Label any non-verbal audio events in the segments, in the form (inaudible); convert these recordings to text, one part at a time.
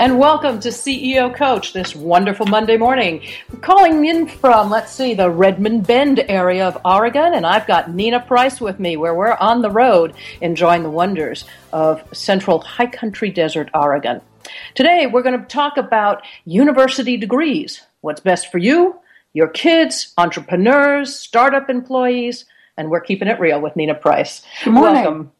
And welcome to CEO Coach this wonderful Monday morning. I'm calling in from, let's see, the Redmond Bend area of Oregon, and I've got Nina Price with me, where we're on the road enjoying the wonders of central high country desert Oregon. Today, we're going to talk about university degrees what's best for you, your kids, entrepreneurs, startup employees, and we're keeping it real with Nina Price. Good morning. Welcome.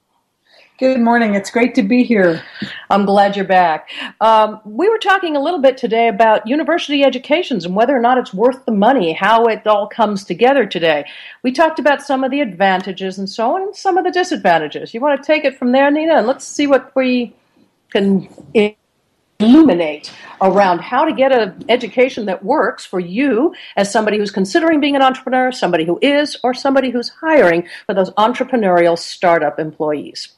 Good morning. It's great to be here. I'm glad you're back. Um, we were talking a little bit today about university educations and whether or not it's worth the money, how it all comes together today. We talked about some of the advantages and so on, and some of the disadvantages. You want to take it from there, Nina, and let's see what we can illuminate around how to get an education that works for you as somebody who's considering being an entrepreneur, somebody who is, or somebody who's hiring for those entrepreneurial startup employees.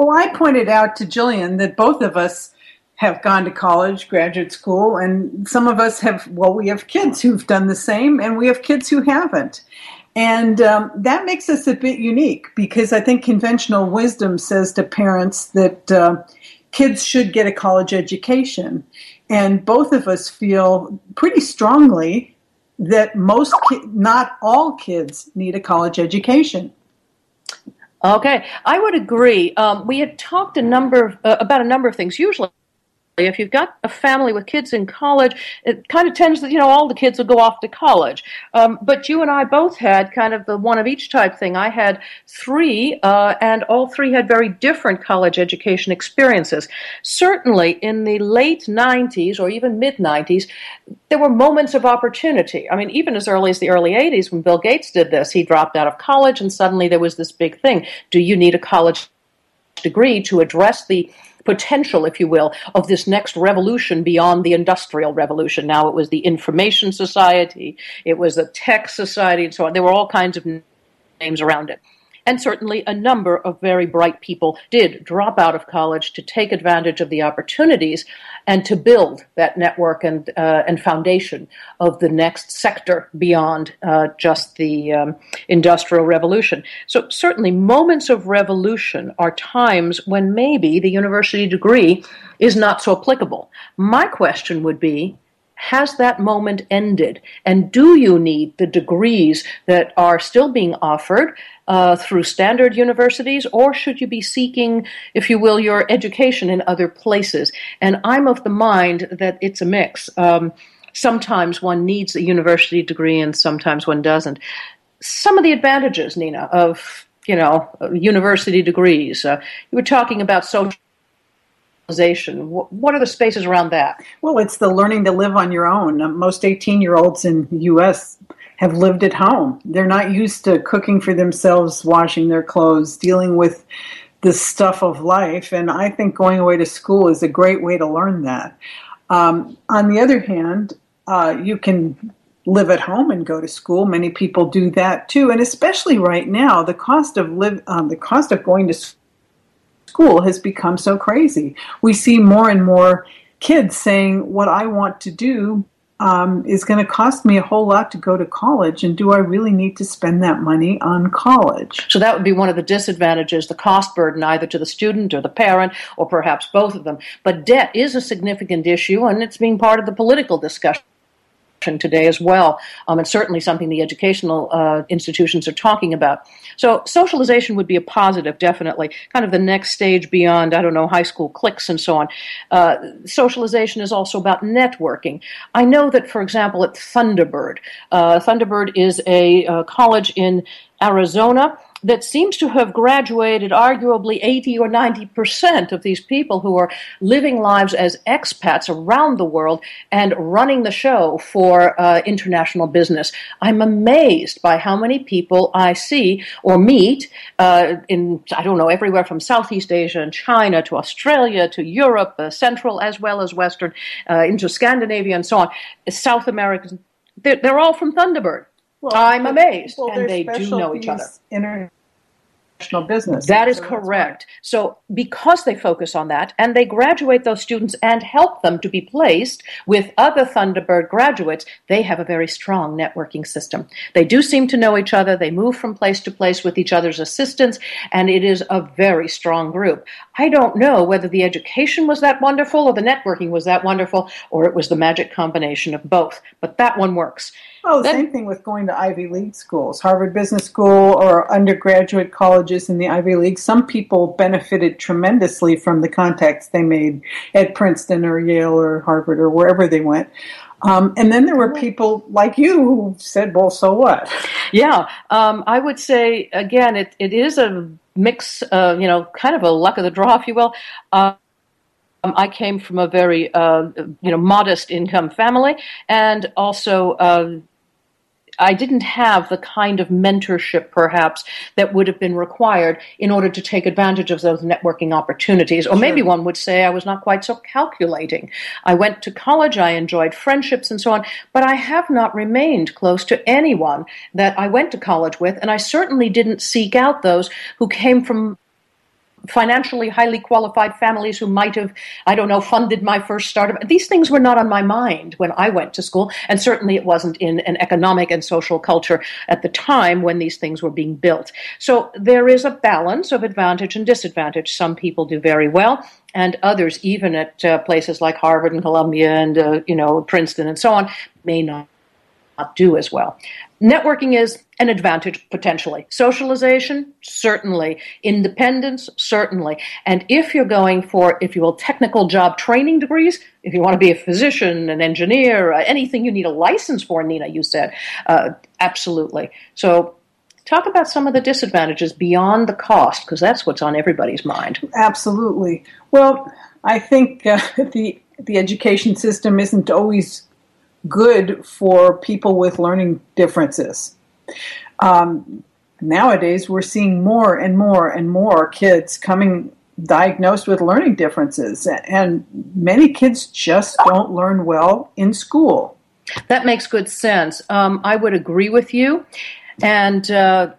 Well, I pointed out to Jillian that both of us have gone to college, graduate school, and some of us have, well, we have kids who've done the same, and we have kids who haven't. And um, that makes us a bit unique because I think conventional wisdom says to parents that uh, kids should get a college education. And both of us feel pretty strongly that most, ki- not all kids need a college education. Okay, I would agree. Um, we had talked a number of, uh, about a number of things. Usually, if you've got a family with kids in college, it kind of tends that you know all the kids will go off to college. Um, but you and I both had kind of the one of each type thing. I had three, uh, and all three had very different college education experiences. Certainly, in the late '90s or even mid '90s, there were moments of opportunity. I mean, even as early as the early '80s, when Bill Gates did this, he dropped out of college, and suddenly there was this big thing: Do you need a college degree to address the potential, if you will, of this next revolution beyond the industrial revolution. Now it was the information society, it was the tech society, and so on. There were all kinds of names around it. And certainly a number of very bright people did drop out of college to take advantage of the opportunities and to build that network and, uh, and foundation of the next sector beyond uh, just the um, industrial revolution. So, certainly, moments of revolution are times when maybe the university degree is not so applicable. My question would be has that moment ended? And do you need the degrees that are still being offered uh, through standard universities, or should you be seeking, if you will, your education in other places? And I'm of the mind that it's a mix. Um, sometimes one needs a university degree, and sometimes one doesn't. Some of the advantages, Nina, of you know university degrees. Uh, you were talking about social what are the spaces around that? Well, it's the learning to live on your own. Uh, most 18 year olds in the U.S. have lived at home. They're not used to cooking for themselves, washing their clothes, dealing with the stuff of life. And I think going away to school is a great way to learn that. Um, on the other hand, uh, you can live at home and go to school. Many people do that too, and especially right now, the cost of live, um, the cost of going to school has become so crazy. We see more and more kids saying, What I want to do um, is going to cost me a whole lot to go to college, and do I really need to spend that money on college? So that would be one of the disadvantages the cost burden, either to the student or the parent, or perhaps both of them. But debt is a significant issue, and it's being part of the political discussion today as well, um, and certainly something the educational uh, institutions are talking about. So, socialization would be a positive, definitely, kind of the next stage beyond, I don't know, high school cliques and so on. Uh, socialization is also about networking. I know that, for example, at Thunderbird, uh, Thunderbird is a uh, college in Arizona that seems to have graduated arguably 80 or 90 percent of these people who are living lives as expats around the world and running the show for uh, international business. I'm amazed by how many people I see or meet uh, in, I don't know, everywhere from Southeast Asia and China to Australia to Europe, uh, Central as well as Western, uh, into Scandinavia and so on, South American. They're, they're all from Thunderbird. Well, I'm amazed, well, and they do know each other. International business. That is so correct. So, because they focus on that and they graduate those students and help them to be placed with other Thunderbird graduates, they have a very strong networking system. They do seem to know each other. They move from place to place with each other's assistance, and it is a very strong group. I don't know whether the education was that wonderful or the networking was that wonderful or it was the magic combination of both, but that one works. Oh, then, same thing with going to Ivy League schools, Harvard Business School or undergraduate colleges in the Ivy League. Some people benefited tremendously from the contacts they made at Princeton or Yale or Harvard or wherever they went. Um, and then there were people like you who said, well, so what? Yeah, um, I would say, again, it, it is a mix, uh, you know, kind of a luck of the draw, if you will. Uh, um, I came from a very, uh, you know, modest income family, and also uh, I didn't have the kind of mentorship, perhaps, that would have been required in order to take advantage of those networking opportunities. Or sure. maybe one would say I was not quite so calculating. I went to college, I enjoyed friendships and so on, but I have not remained close to anyone that I went to college with, and I certainly didn't seek out those who came from financially highly qualified families who might have, I don't know, funded my first startup. These things were not on my mind when I went to school, and certainly it wasn't in an economic and social culture at the time when these things were being built. So there is a balance of advantage and disadvantage. Some people do very well, and others, even at uh, places like Harvard and Columbia and uh, you know Princeton and so on, may not do as well. Networking is an advantage potentially. Socialization, certainly. Independence, certainly. And if you're going for, if you will, technical job training degrees, if you want to be a physician, an engineer, uh, anything you need a license for, Nina, you said, uh, absolutely. So talk about some of the disadvantages beyond the cost, because that's what's on everybody's mind. Absolutely. Well, I think uh, (laughs) the the education system isn't always good for people with learning differences. Um, nowadays, we're seeing more and more and more kids coming diagnosed with learning differences, and many kids just don't learn well in school. That makes good sense. Um, I would agree with you. And uh,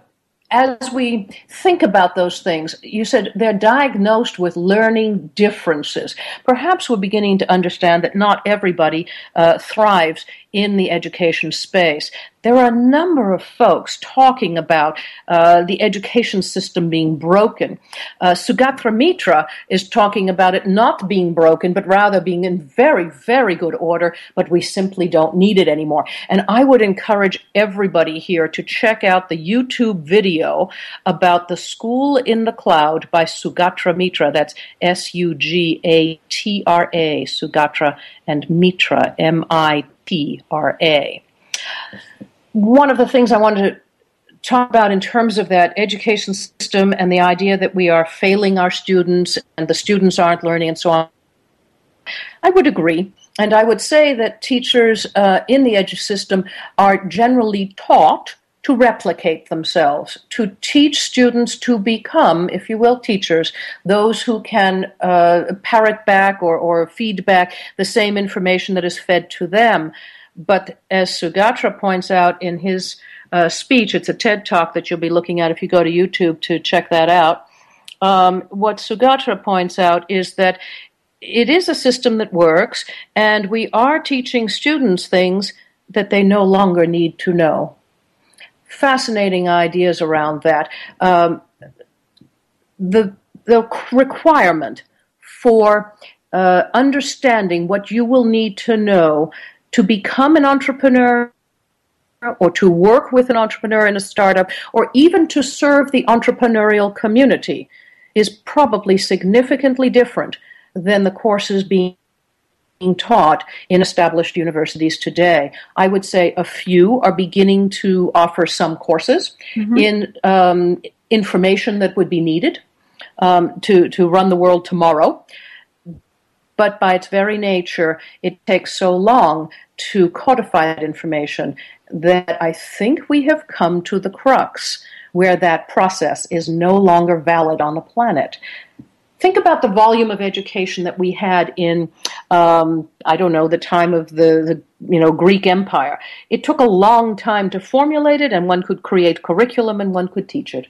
as we think about those things, you said they're diagnosed with learning differences. Perhaps we're beginning to understand that not everybody uh, thrives in the education space. There are a number of folks talking about uh, the education system being broken. Uh, Sugatra Mitra is talking about it not being broken, but rather being in very, very good order, but we simply don't need it anymore. And I would encourage everybody here to check out the YouTube video about the School in the Cloud by Sugatra Mitra. That's S U G A T R A, Sugatra, and Mitra, M I T R A. One of the things I wanted to talk about in terms of that education system and the idea that we are failing our students and the students aren't learning and so on, I would agree. And I would say that teachers uh, in the edu system are generally taught to replicate themselves, to teach students to become, if you will, teachers, those who can uh, parrot back or, or feed back the same information that is fed to them. But as Sugatra points out in his uh, speech, it's a TED talk that you'll be looking at if you go to YouTube to check that out. Um, what Sugatra points out is that it is a system that works, and we are teaching students things that they no longer need to know fascinating ideas around that. Um, the the requirement for uh, understanding what you will need to know to become an entrepreneur or to work with an entrepreneur in a startup or even to serve the entrepreneurial community is probably significantly different than the courses being taught in established universities today. I would say a few are beginning to offer some courses mm-hmm. in um, information that would be needed um, to, to run the world tomorrow. But by its very nature, it takes so long to codify that information that I think we have come to the crux where that process is no longer valid on the planet think about the volume of education that we had in um, I don't know the time of the, the you know Greek Empire. It took a long time to formulate it, and one could create curriculum and one could teach it.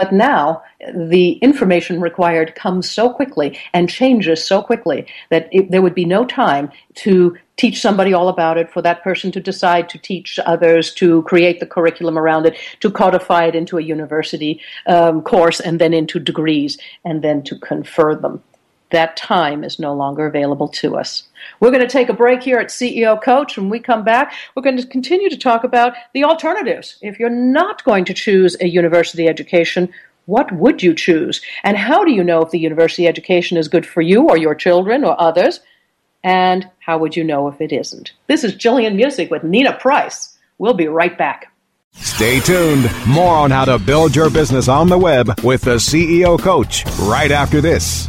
But now the information required comes so quickly and changes so quickly that it, there would be no time to teach somebody all about it, for that person to decide to teach others, to create the curriculum around it, to codify it into a university um, course and then into degrees, and then to confer them. That time is no longer available to us. We're going to take a break here at CEO Coach. When we come back, we're going to continue to talk about the alternatives. If you're not going to choose a university education, what would you choose? And how do you know if the university education is good for you or your children or others? And how would you know if it isn't? This is Jillian Muessig with Nina Price. We'll be right back. Stay tuned. More on how to build your business on the web with the CEO Coach right after this.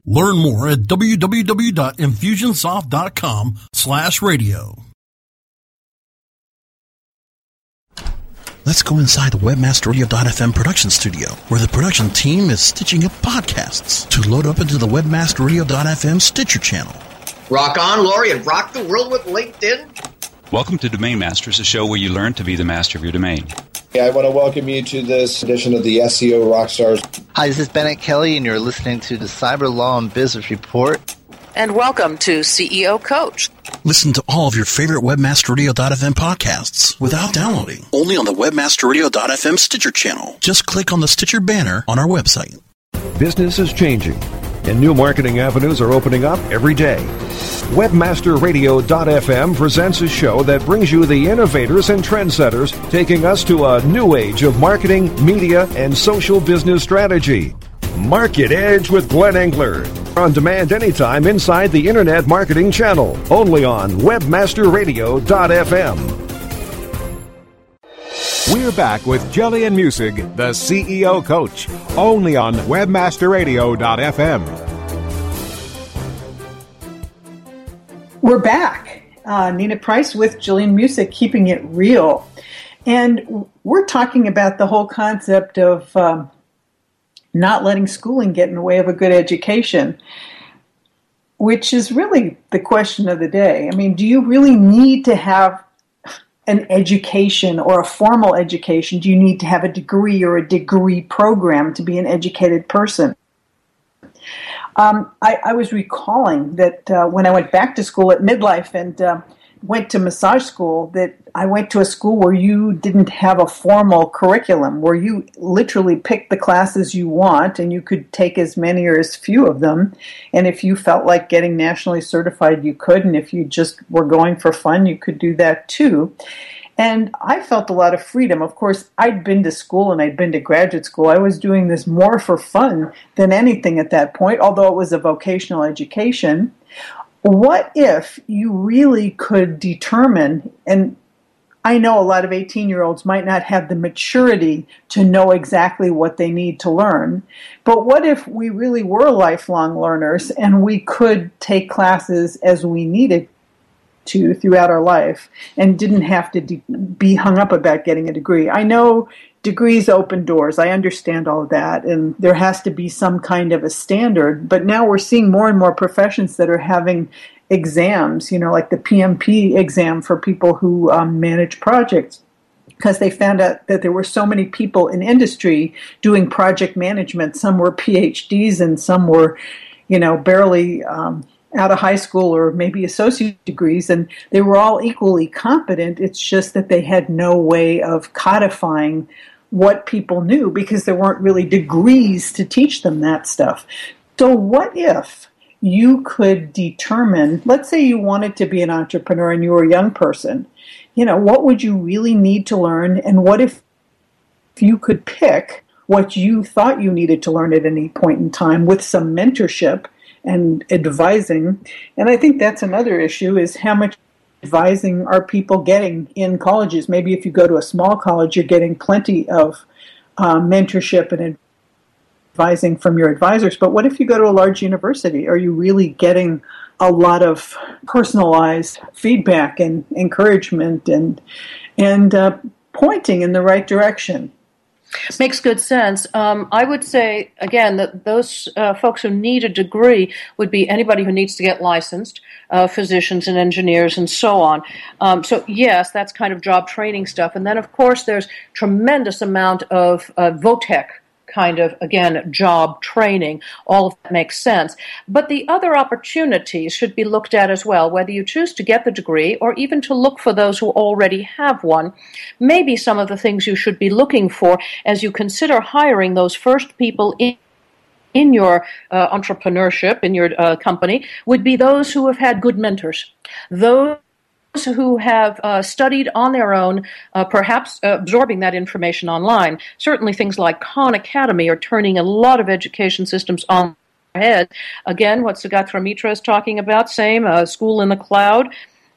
Learn more at www.infusionsoft.com slash radio. Let's go inside the WebmasterRadio.fm production studio, where the production team is stitching up podcasts to load up into the WebmasterRadio.fm Stitcher channel. Rock on, Lori, and rock the world with LinkedIn. Welcome to Domain Masters, a show where you learn to be the master of your domain. I want to welcome you to this edition of the SEO Rockstars. Hi, this is Bennett Kelly, and you're listening to the Cyber Law and Business Report. And welcome to CEO Coach. Listen to all of your favorite WebmasterRadio.fm podcasts without downloading. Only on the WebmasterRadio.fm Stitcher channel. Just click on the Stitcher banner on our website. Business is changing, and new marketing avenues are opening up every day. WebmasterRadio.fm presents a show that brings you the innovators and trendsetters, taking us to a new age of marketing, media, and social business strategy. Market Edge with Glenn Engler. On demand anytime inside the Internet Marketing Channel. Only on WebmasterRadio.fm. We're back with Jillian Muessig, the CEO coach, only on WebmasterRadio.fm. We're back. Uh, Nina Price with Jillian Muessig, keeping it real. And we're talking about the whole concept of um, not letting schooling get in the way of a good education, which is really the question of the day. I mean, do you really need to have an education or a formal education? Do you need to have a degree or a degree program to be an educated person? Um, I, I, was recalling that uh, when I went back to school at midlife and uh, went to massage school, that I went to a school where you didn't have a formal curriculum, where you literally picked the classes you want and you could take as many or as few of them. And if you felt like getting nationally certified, you could. And if you just were going for fun, you could do that too. And I felt a lot of freedom. Of course, I'd been to school and I'd been to graduate school. I was doing this more for fun than anything at that point, although it was a vocational education. What if you really could determine, and I know a lot of 18 year olds might not have the maturity to know exactly what they need to learn, but what if we really were lifelong learners and we could take classes as we needed to throughout our life and didn't have to de- be hung up about getting a degree. I know degrees open doors. I understand all of that, and there has to be some kind of a standard. But now we're seeing more and more professions that are having exams, you know, like the PMP exam for people who um, manage projects. Because they found out that there were so many people in industry doing project management. Some were PhDs and some were, you know, barely um, out of high school or maybe associate degrees, and they were all equally competent. It's just that they had no way of codifying what people knew because there weren't really degrees to teach them that stuff. So, what if you could determine, let's say you wanted to be an entrepreneur and you were a young person, you know, what would you really need to learn? And what if you could pick what you thought you needed to learn at any point in time with some mentorship? and advising. And I think that's another issue is how much advising are people getting in colleges? Maybe if you go to a small college, you're getting plenty of uh, mentorship and advising from your advisors. But what if you go to a large university? Are you really getting a lot of personalized feedback and encouragement and and uh, pointing in the right direction? Makes good sense. Um, I would say, again, that those uh, folks who need a degree would be anybody who needs to get licensed, uh, physicians and engineers and so on. Um, so, yes, that's kind of job training stuff. And then, of course, there's tremendous amount of uh, vo-tech kind of, again, job training. All of that makes sense. But the other opportunities should be looked at as well, whether you choose to get the degree or even to look for those who already have one. Maybe some of the things you should be looking for as you consider hiring those first people in in your uh, entrepreneurship, in your uh, company, would be those who have had good mentors. Those who have uh, studied on their own, uh, perhaps absorbing that information online. Certainly, things like Khan Academy are turning a lot of education systems on their head. Again, what Sugatra Mitra is talking about, same, uh, school in the cloud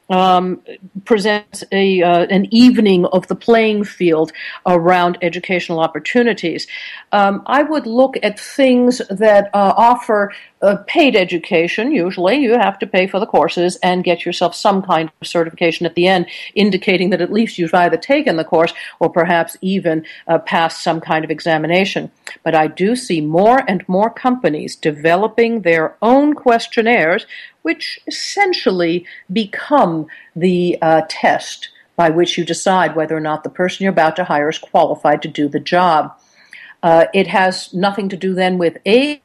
um, presents a, uh, an evening of the playing field around educational opportunities. Um, I would look at things that uh, offer uh, paid education, usually you have to pay for the courses and get yourself some kind of certification at the end, indicating that at least you've either taken the course or perhaps even uh, passed some kind of examination. But I do see more and more companies developing their own questionnaires, which essentially become the uh, test by which you decide whether or not the person you're about to hire is qualified to do the job. Uh, it has nothing to do then with age.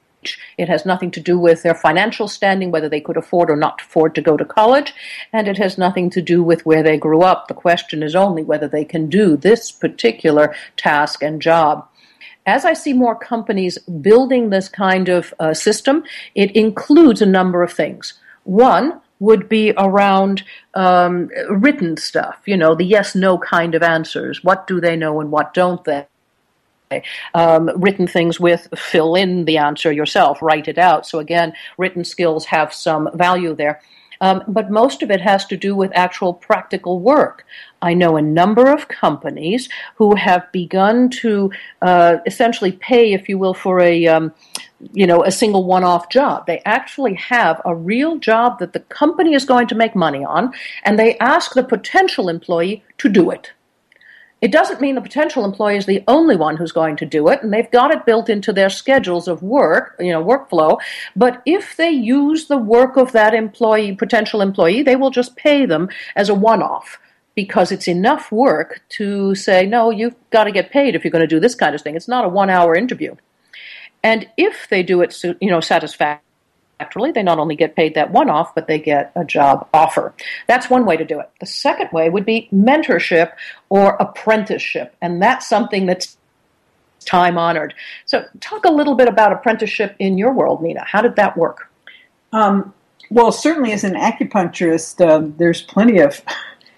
It has nothing to do with their financial standing, whether they could afford or not afford to go to college, and it has nothing to do with where they grew up. The question is only whether they can do this particular task and job. As I see more companies building this kind of uh, system, it includes a number of things. One, would be around um, written stuff, you know, the yes no kind of answers. What do they know and what don't they? Um, written things with fill in the answer yourself, write it out. So, again, written skills have some value there. Um, but most of it has to do with actual practical work. I know a number of companies who have begun to uh, essentially pay, if you will, for a um, you know a single one-off job. They actually have a real job that the company is going to make money on, and they ask the potential employee to do it. It doesn't mean the potential employee is the only one who's going to do it, and they've got it built into their schedules of work, you know, workflow. But if they use the work of that employee, potential employee, they will just pay them as a one-off because it's enough work to say, no, you've got to get paid if you're going to do this kind of thing. It's not a one-hour interview. And if they do it, you know, satisfactorily Actually, they not only get paid that one off, but they get a job offer. That's one way to do it. The second way would be mentorship or apprenticeship, and that's something that's time honored. So, talk a little bit about apprenticeship in your world, Nina. How did that work? Um, well, certainly as an acupuncturist, uh, there's plenty of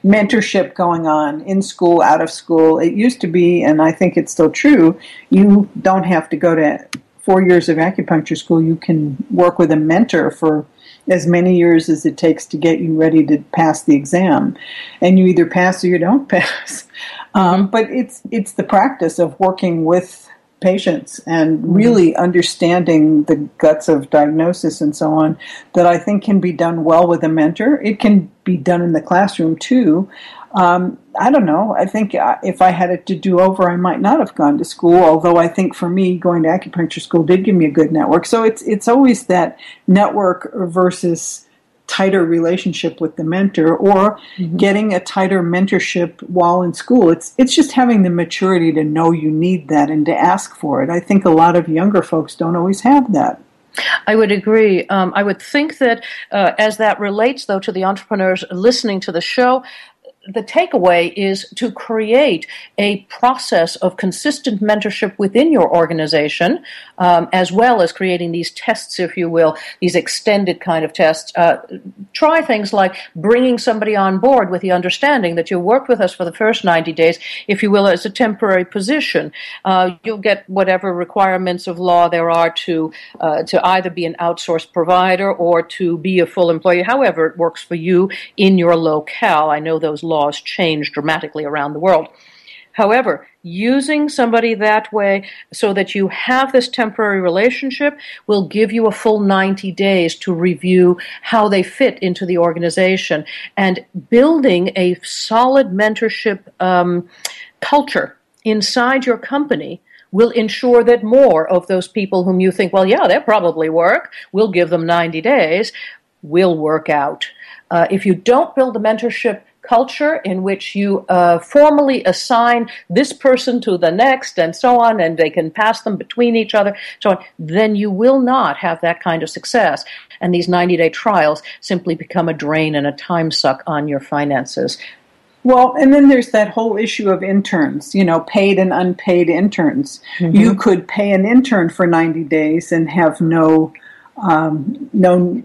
mentorship going on in school, out of school. It used to be, and I think it's still true, you don't have to go to four years of acupuncture school, you can work with a mentor for as many years as it takes to get you ready to pass the exam, and you either pass or you don't (laughs) pass. Um, but it's it's the practice of working with patients and mm-hmm. really understanding the guts of diagnosis and so on that I think can be done well with a mentor. It can be done in the classroom too. Um, I don't know. I think uh, if I had it to do over, I might not have gone to school. Although I think for me, going to acupuncture school did give me a good network. So it's it's always that network versus tighter relationship with the mentor, or mm-hmm. getting a tighter mentorship while in school. It's it's just having the maturity to know you need that and to ask for it. I think a lot of younger folks don't always have that. I would agree. Um, I would think that uh, as that relates, though, to the entrepreneurs listening to the show, the takeaway is to create a process of consistent mentorship within your organization, um, as well as creating these tests, if you will, these extended kind of tests. Uh, try things like bringing somebody on board with the understanding that you'll work with us for the first 90 days, if you will, as a temporary position. Uh, you'll get whatever requirements of law there are to uh, to either be an outsourced provider or to be a full employee, however it works for you in your locale. I know those laws change dramatically around the world. However, using somebody that way so that you have this temporary relationship will give you a full 90 days to review how they fit into the organization and building a solid mentorship um, culture inside your company will ensure that more of those people whom you think, well, yeah, they'll probably work, we'll give them 90 days, will work out. Uh, if you don't build a mentorship culture in which you uh, formally assign this person to the next and so on, and they can pass them between each other, so on, then you will not have that kind of success. And these 90 day trials simply become a drain and a time suck on your finances. Well, and then there's that whole issue of interns, you know, paid and unpaid interns. Mm-hmm. You could pay an intern for 90 days and have no um, no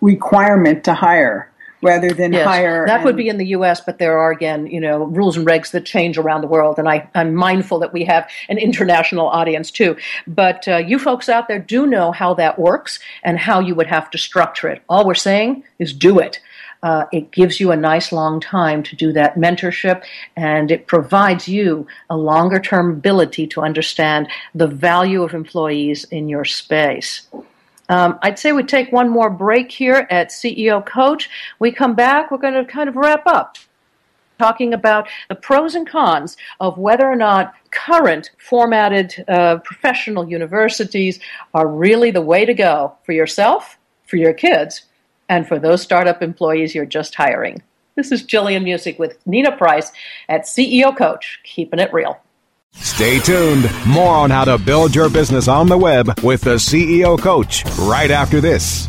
requirement to hire rather than yes, hire. That and, would be in the U.S., but there are again, you know, rules and regs that change around the world, and I, am mindful that we have an international audience too. But uh, you folks out there do know how that works and how you would have to structure it. All we're saying is do it. Uh, it gives you a nice long time to do that mentorship, and it provides you a longer term ability to understand the value of employees in your space. Um, I'd say we take one more break here at CEO Coach. We come back, we're going to kind of wrap up talking about the pros and cons of whether or not current formatted uh, professional universities are really the way to go for yourself, for your kids, and for those startup employees you're just hiring. This is Jillian Muessig with Nina Price at CEO Coach, keeping it real. Stay tuned. More on how to build your business on the web with the CEO Coach right after this.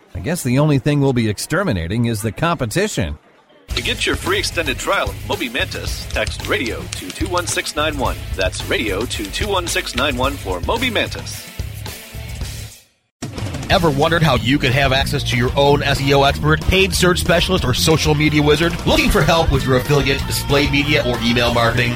I guess the only thing we'll be exterminating is the competition. To get your free extended trial of Moby Mantis, text radio to 21691. That's radio to 21691 for Moby Mantis. Ever wondered how you could have access to your own SEO expert, paid search specialist, or social media wizard? Looking for help with your affiliate, display media, or email marketing?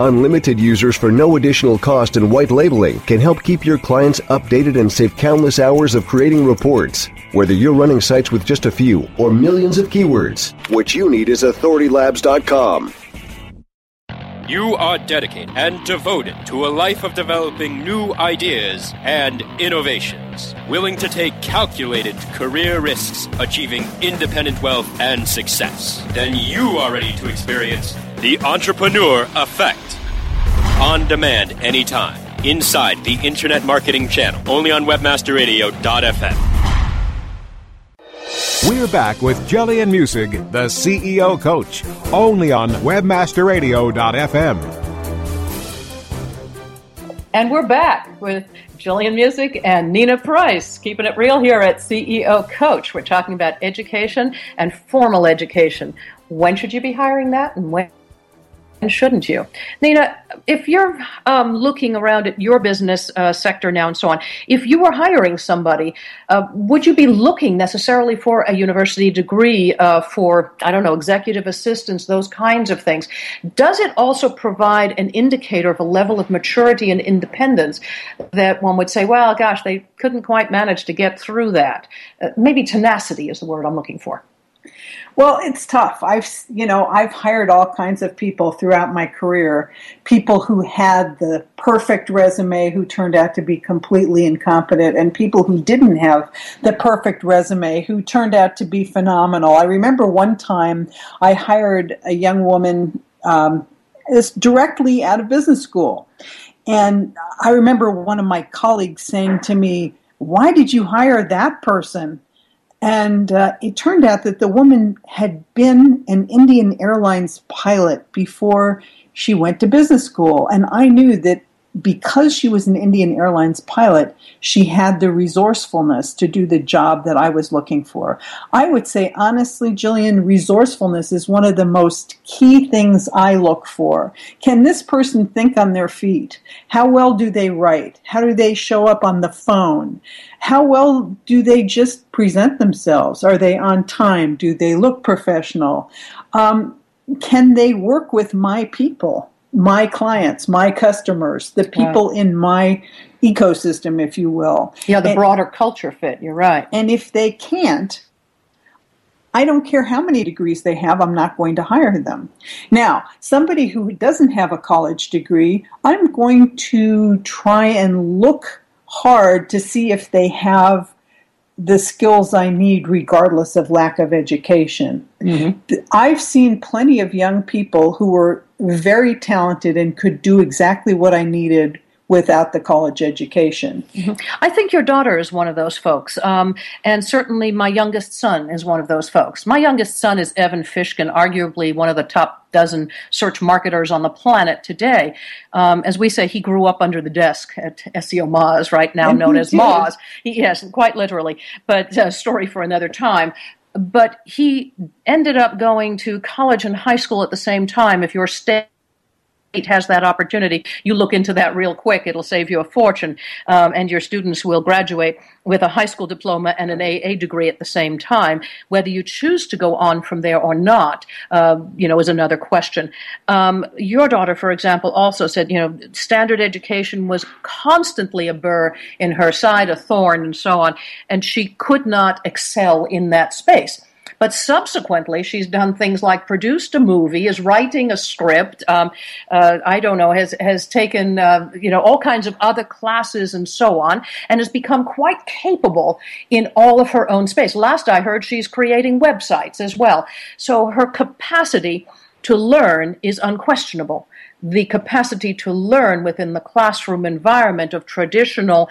Unlimited users for no additional cost and white labeling can help keep your clients updated and save countless hours of creating reports. Whether you're running sites with just a few or millions of keywords, what you need is authoritylabs.com. You are dedicated and devoted to a life of developing new ideas and innovations, willing to take calculated career risks, achieving independent wealth and success. Then you are ready to experience the entrepreneur effect. On demand anytime, inside the Internet Marketing Channel, only on WebmasterRadio.fm. We're back with Jillian Muessig, the CEO Coach, only on WebmasterRadio.fm. And we're back with Jillian Muessig and Nina Price, keeping it real here at CEO Coach. We're talking about education and formal education. When should you be hiring that, and when and shouldn't you? Nina, if you're um, looking around at your business uh, sector now and so on, if you were hiring somebody, uh, would you be looking necessarily for a university degree uh, for, I don't know, executive assistants, those kinds of things? Does it also provide an indicator of a level of maturity and independence that one would say, well, gosh, they couldn't quite manage to get through that? Uh, maybe tenacity is the word I'm looking for. Well, it's tough. I've, you know, I've hired all kinds of people throughout my career. People who had the perfect resume who turned out to be completely incompetent, and people who didn't have the perfect resume who turned out to be phenomenal. I remember one time I hired a young woman um, directly out of business school, and I remember one of my colleagues saying to me, "Why did you hire that person?" And uh, it turned out that the woman had been an Indian Airlines pilot before she went to business school. And I knew that because she was an Indian Airlines pilot, she had the resourcefulness to do the job that I was looking for. I would say, honestly, Jillian, resourcefulness is one of the most key things I look for. Can this person think on their feet? How well do they write? How do they show up on the phone? How well do they just present themselves? Are they on time? Do they look professional? Um, can they work with my people? My clients, my customers, the people in my ecosystem, if you will. Yeah, the and, broader culture fit. You're right. And if they can't, I don't care how many degrees they have, I'm not going to hire them. Now, somebody who doesn't have a college degree, I'm going to try and look hard to see if they have the skills I need regardless of lack of education. Mm-hmm. I've seen plenty of young people who were very talented and could do exactly what I needed without the college education. Mm-hmm. I think your daughter is one of those folks, um, and certainly my youngest son is one of those folks. My youngest son is Evan Fishkin, arguably one of the top dozen search marketers on the planet today. Um, as we say, he grew up under the desk at SEO Moz, right now and known as did. Moz. He, yes, quite literally, but a uh, story for another time but he ended up going to college and high school at the same time. If you're staying has that opportunity, you look into that real quick. It'll save you a fortune, um, and your students will graduate with a high school diploma and an AA degree at the same time. Whether you choose to go on from there or not, uh, you know, is another question. Um, your daughter, for example, also said, you know, standard education was constantly a burr in her side, a thorn, and so on, and she could not excel in that space. But subsequently, she's done things like produced a movie, is writing a script. Um, uh, I don't know, has has taken uh, you know all kinds of other classes and so on, and has become quite capable in all of her own space. Last I heard, she's creating websites as well. So her capacity to learn is unquestionable. The capacity to learn within the classroom environment of traditional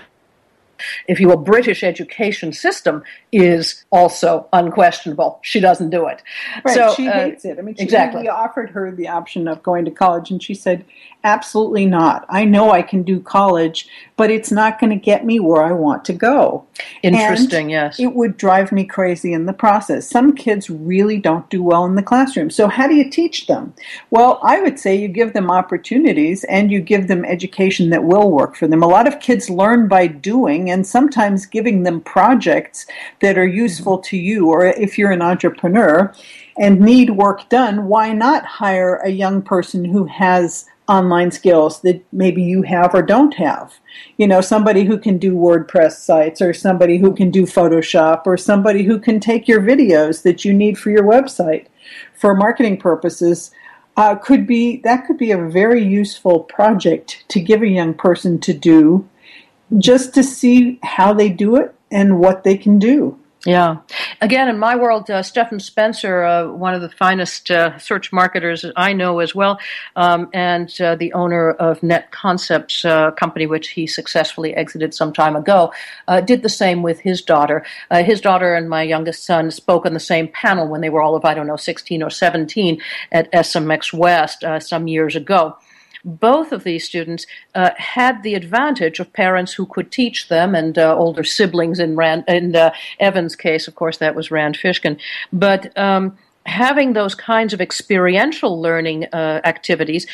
if you will, British education system is also unquestionable. She doesn't do it. Right. So, she uh, hates it. I mean, she, exactly. we offered her the option of going to college, and she said, absolutely not. I know I can do college, but it's not going to get me where I want to go. Interesting, and yes. It would drive me crazy in the process. Some kids really don't do well in the classroom. So, how do you teach them? Well, I would say you give them opportunities and you give them education that will work for them. A lot of kids learn by doing and sometimes giving them projects that are useful to you, or if you're an entrepreneur and need work done, why not hire a young person who has online skills that maybe you have or don't have. You know, somebody who can do WordPress sites or somebody who can do Photoshop or somebody who can take your videos that you need for your website for marketing purposes. Uh, could be that could be a very useful project to give a young person to do just to see how they do it and what they can do. Yeah. Again, in my world, uh, Stephan Spencer, uh, one of the finest uh, search marketers I know as well, um, and uh, the owner of Net Concepts, uh, company which he successfully exited some time ago, uh, did the same with his daughter. his daughter and my youngest son spoke on the same panel when they were all of, I don't know, 16 or 17 at SMX West some years ago both of these students uh, had the advantage of parents who could teach them and uh, older siblings. In Rand, in uh, Evan's case, of course, that was Rand Fishkin, but. Um, having those kinds of experiential learning uh, activities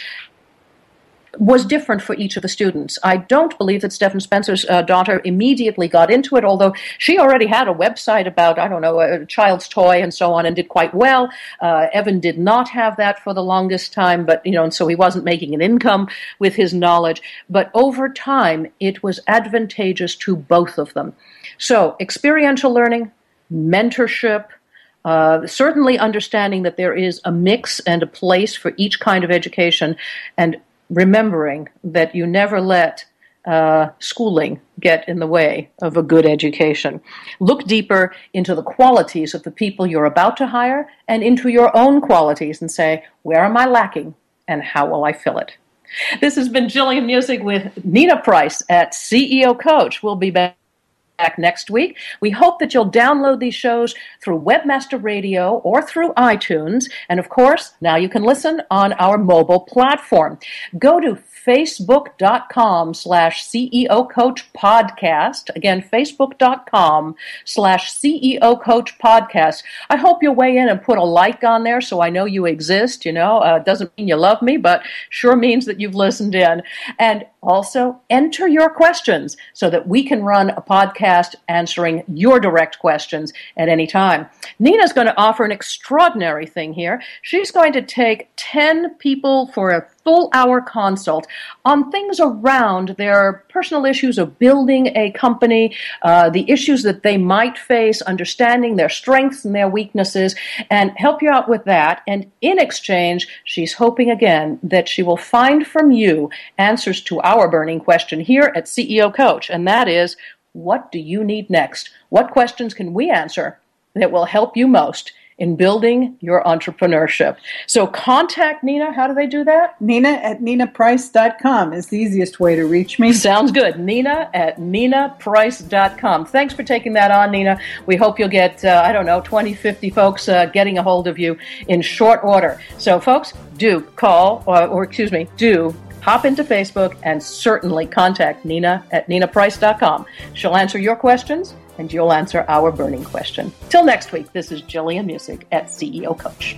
was different for each of the students. I don't believe that Stephan Spencer's uh, daughter immediately got into it, although she already had a website about, I don't know, a child's toy and so on and did quite well. Uh, Evan did not have that for the longest time, but, you know, and so he wasn't making an income with his knowledge. But over time, it was advantageous to both of them. So, experiential learning, mentorship, uh, certainly understanding that there is a mix and a place for each kind of education, and remembering that you never let uh, schooling get in the way of a good education. Look deeper into the qualities of the people you're about to hire and into your own qualities and say, where am I lacking and how will I fill it? This has been Jillian Muessig with Nina Price at CEO Coach. We'll be back back next week. We hope that you'll download these shows through Webmaster Radio or through iTunes. And of course, now you can listen on our mobile platform. Go to facebook.com slash CEO Coach Podcast. Again, facebook.com slash CEO Coach Podcast. I hope you'll weigh in and put a like on there so I know you exist. You know, uh, doesn't mean you love me, but sure means that you've listened in. And also enter your questions so that we can run a podcast answering your direct questions at any time. Nina's going to offer an extraordinary thing here. She's going to take 10 people for a full hour consult on things around their personal issues of building a company, uh, the issues that they might face, understanding their strengths and their weaknesses, and help you out with that. And in exchange, she's hoping again that she will find from you answers to our burning question here at CEO Coach, and that is what do you need next? What questions can we answer that will help you most? In building your entrepreneurship. So contact Nina. How do they do that? Nina at ninaprice.com is the easiest way to reach me. Sounds good. Nina at ninaprice.com. Thanks for taking that on, Nina. We hope you'll get, uh, I don't know, 20, 50 folks uh, getting a hold of you in short order. So, folks, do call, or, or excuse me, do hop into Facebook and certainly contact Nina at ninaprice.com. She'll answer your questions and you'll answer our burning question. Till next week, this is Jillian Muessig at CEO Coach.